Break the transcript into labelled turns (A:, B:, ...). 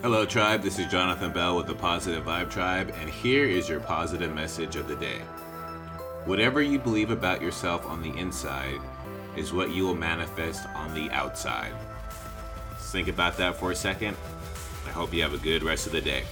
A: Hello, Tribe. This is Jonathan Bell with the Positive Vibe Tribe, and here is your positive message of the day. Whatever you believe about yourself on the inside is what you will manifest on the outside. Think about that for a second. I hope you have a good rest of the day.